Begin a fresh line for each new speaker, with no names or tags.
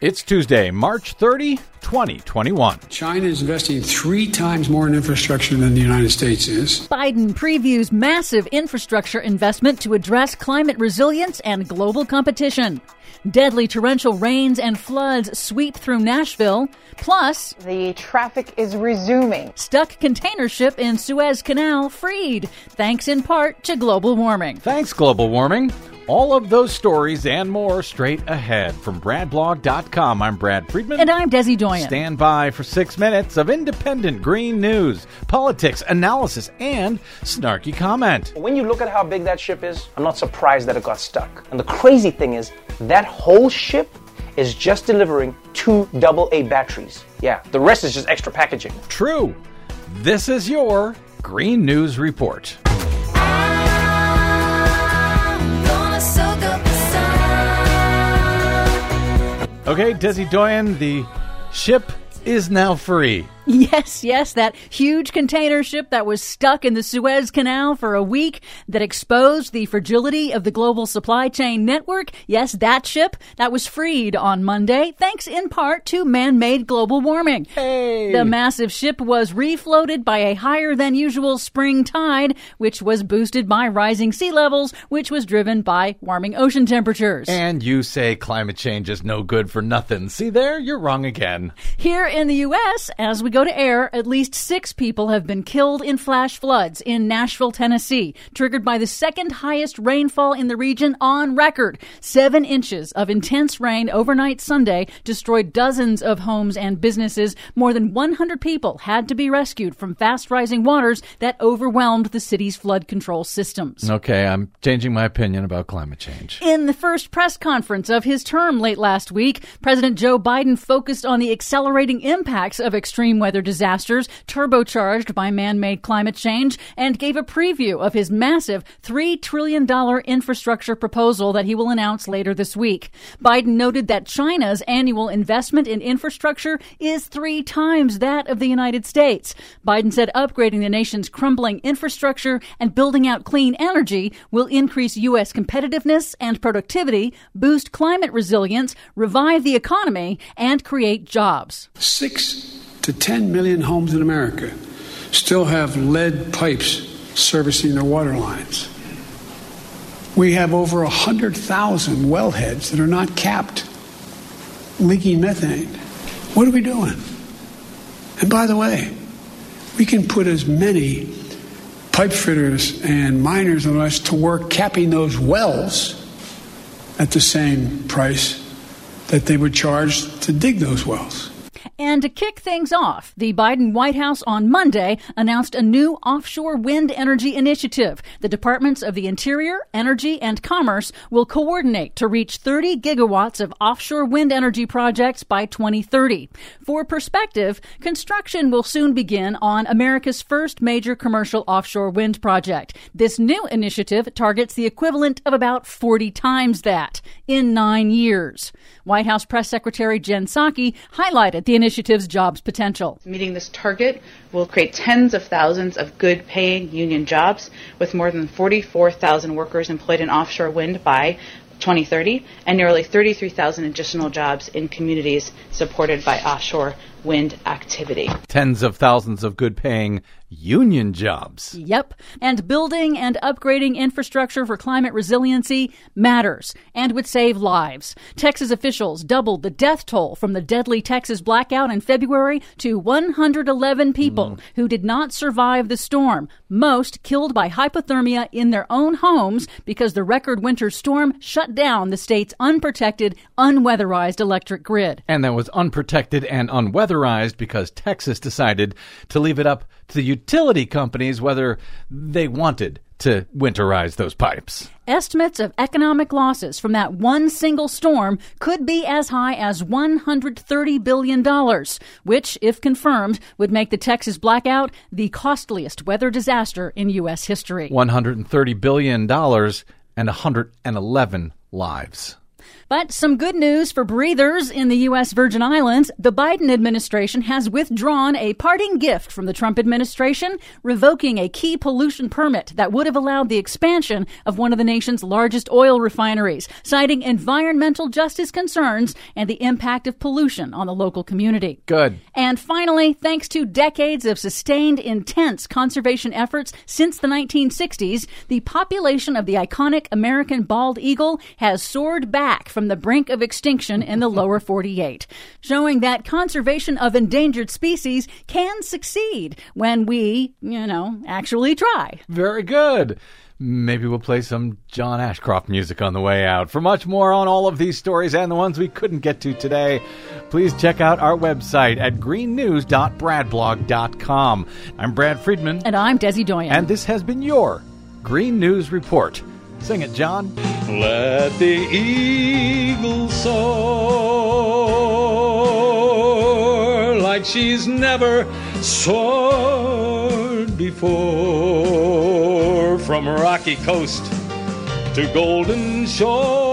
It's Tuesday, March 30, 2021.
China is investing three times more in infrastructure than the United States is.
Biden previews massive infrastructure investment to address climate resilience and global competition. Deadly torrential rains and floods sweep through Nashville. Plus,
the traffic is resuming.
Stuck container ship in Suez Canal freed, thanks in part to global warming.
Thanks, global warming. All of those stories and more straight ahead from BradBlog.com. I'm Brad Friedman.
And I'm Desi Doyen.
Stand by for six minutes of independent green news, politics, analysis, and snarky comment.
When you look at how big that ship is, I'm not surprised that it got stuck. And the crazy thing is, that whole ship is just delivering two AA batteries. Yeah, the rest is just extra packaging.
True. This is your Green News Report. Okay, Desi Doyen, the ship is now free.
Yes, yes, that huge container ship that was stuck in the Suez Canal for a week that exposed the fragility of the global supply chain network. Yes, that ship that was freed on Monday, thanks in part to man-made global warming.
Hey.
The massive ship was refloated by a higher than usual spring tide, which was boosted by rising sea levels, which was driven by warming ocean temperatures.
And you say climate change is no good for nothing. See there? You're wrong again.
Here in the U.S., as we go to air, at least six people have been killed in flash floods in Nashville, Tennessee, triggered by the second highest rainfall in the region on record. Seven inches of intense rain overnight Sunday destroyed dozens of homes and businesses. More than 100 people had to be rescued from fast rising waters that overwhelmed the city's flood control systems.
Okay, I'm changing my opinion about climate change.
In the first press conference of his term late last week, President Joe Biden focused on the accelerating impacts of extreme weather disasters turbocharged by man-made climate change and gave a preview of his massive $3 trillion infrastructure proposal that he will announce later this week. Biden noted that China's annual investment in infrastructure is three times that of the United States. Biden said upgrading the nation's crumbling infrastructure and building out clean energy will increase U.S. competitiveness and productivity, boost climate resilience, revive the economy, and create jobs.
Six to 10 million homes in America still have lead pipes servicing their water lines. We have over 100,000 wellheads that are not capped, leaking methane. What are we doing? And by the way, we can put as many pipe fitters and miners on us to work capping those wells at the same price that they would charge to dig those wells.
And to kick things off, the Biden White House on Monday announced a new offshore wind energy initiative. The Departments of the Interior, Energy, and Commerce will coordinate to reach 30 gigawatts of offshore wind energy projects by 2030. For perspective, construction will soon begin on America's first major commercial offshore wind project. This new initiative targets the equivalent of about 40 times that in nine years. White House Press Secretary Jen Psaki highlighted the initiative's jobs potential.
Meeting this target will create tens of thousands of good paying union jobs with more than 44,000 workers employed in offshore wind by 2030 and nearly 33,000 additional jobs in communities supported by offshore wind activity.
Tens of thousands of good paying union jobs.
Yep. And building and upgrading infrastructure for climate resiliency matters and would save lives. Texas officials doubled the death toll from the deadly Texas blackout in February to 111 people mm. who did not survive the storm, most killed by hypothermia in their own homes because the record winter storm shut down the state's unprotected, unweatherized electric grid.
And that was unprotected and unweatherized because Texas decided to leave it up to the utility companies whether they wanted to winterize those pipes.
Estimates of economic losses from that one single storm could be as high as $130 billion, which, if confirmed, would make the Texas blackout the costliest weather disaster in U.S. history.
$130 billion and 111 lives.
But some good news for breathers in the U.S. Virgin Islands. The Biden administration has withdrawn a parting gift from the Trump administration, revoking a key pollution permit that would have allowed the expansion of one of the nation's largest oil refineries, citing environmental justice concerns and the impact of pollution on the local community.
Good.
And finally, thanks to decades of sustained, intense conservation efforts since the 1960s, the population of the iconic American bald eagle has soared back from the brink of extinction in the lower 48, showing that conservation of endangered species can succeed when we, you know, actually try.
Very good. Maybe we'll play some John Ashcroft music on the way out. For much more on all of these stories and the ones we couldn't get to today, please check out our website at greennews.bradblog.com. I'm Brad Friedman.
And I'm Desi Doyen.
And this has been your Green News Report. Sing it, John.
Let the eagle soar like she's never soared before from rocky coast to golden shore.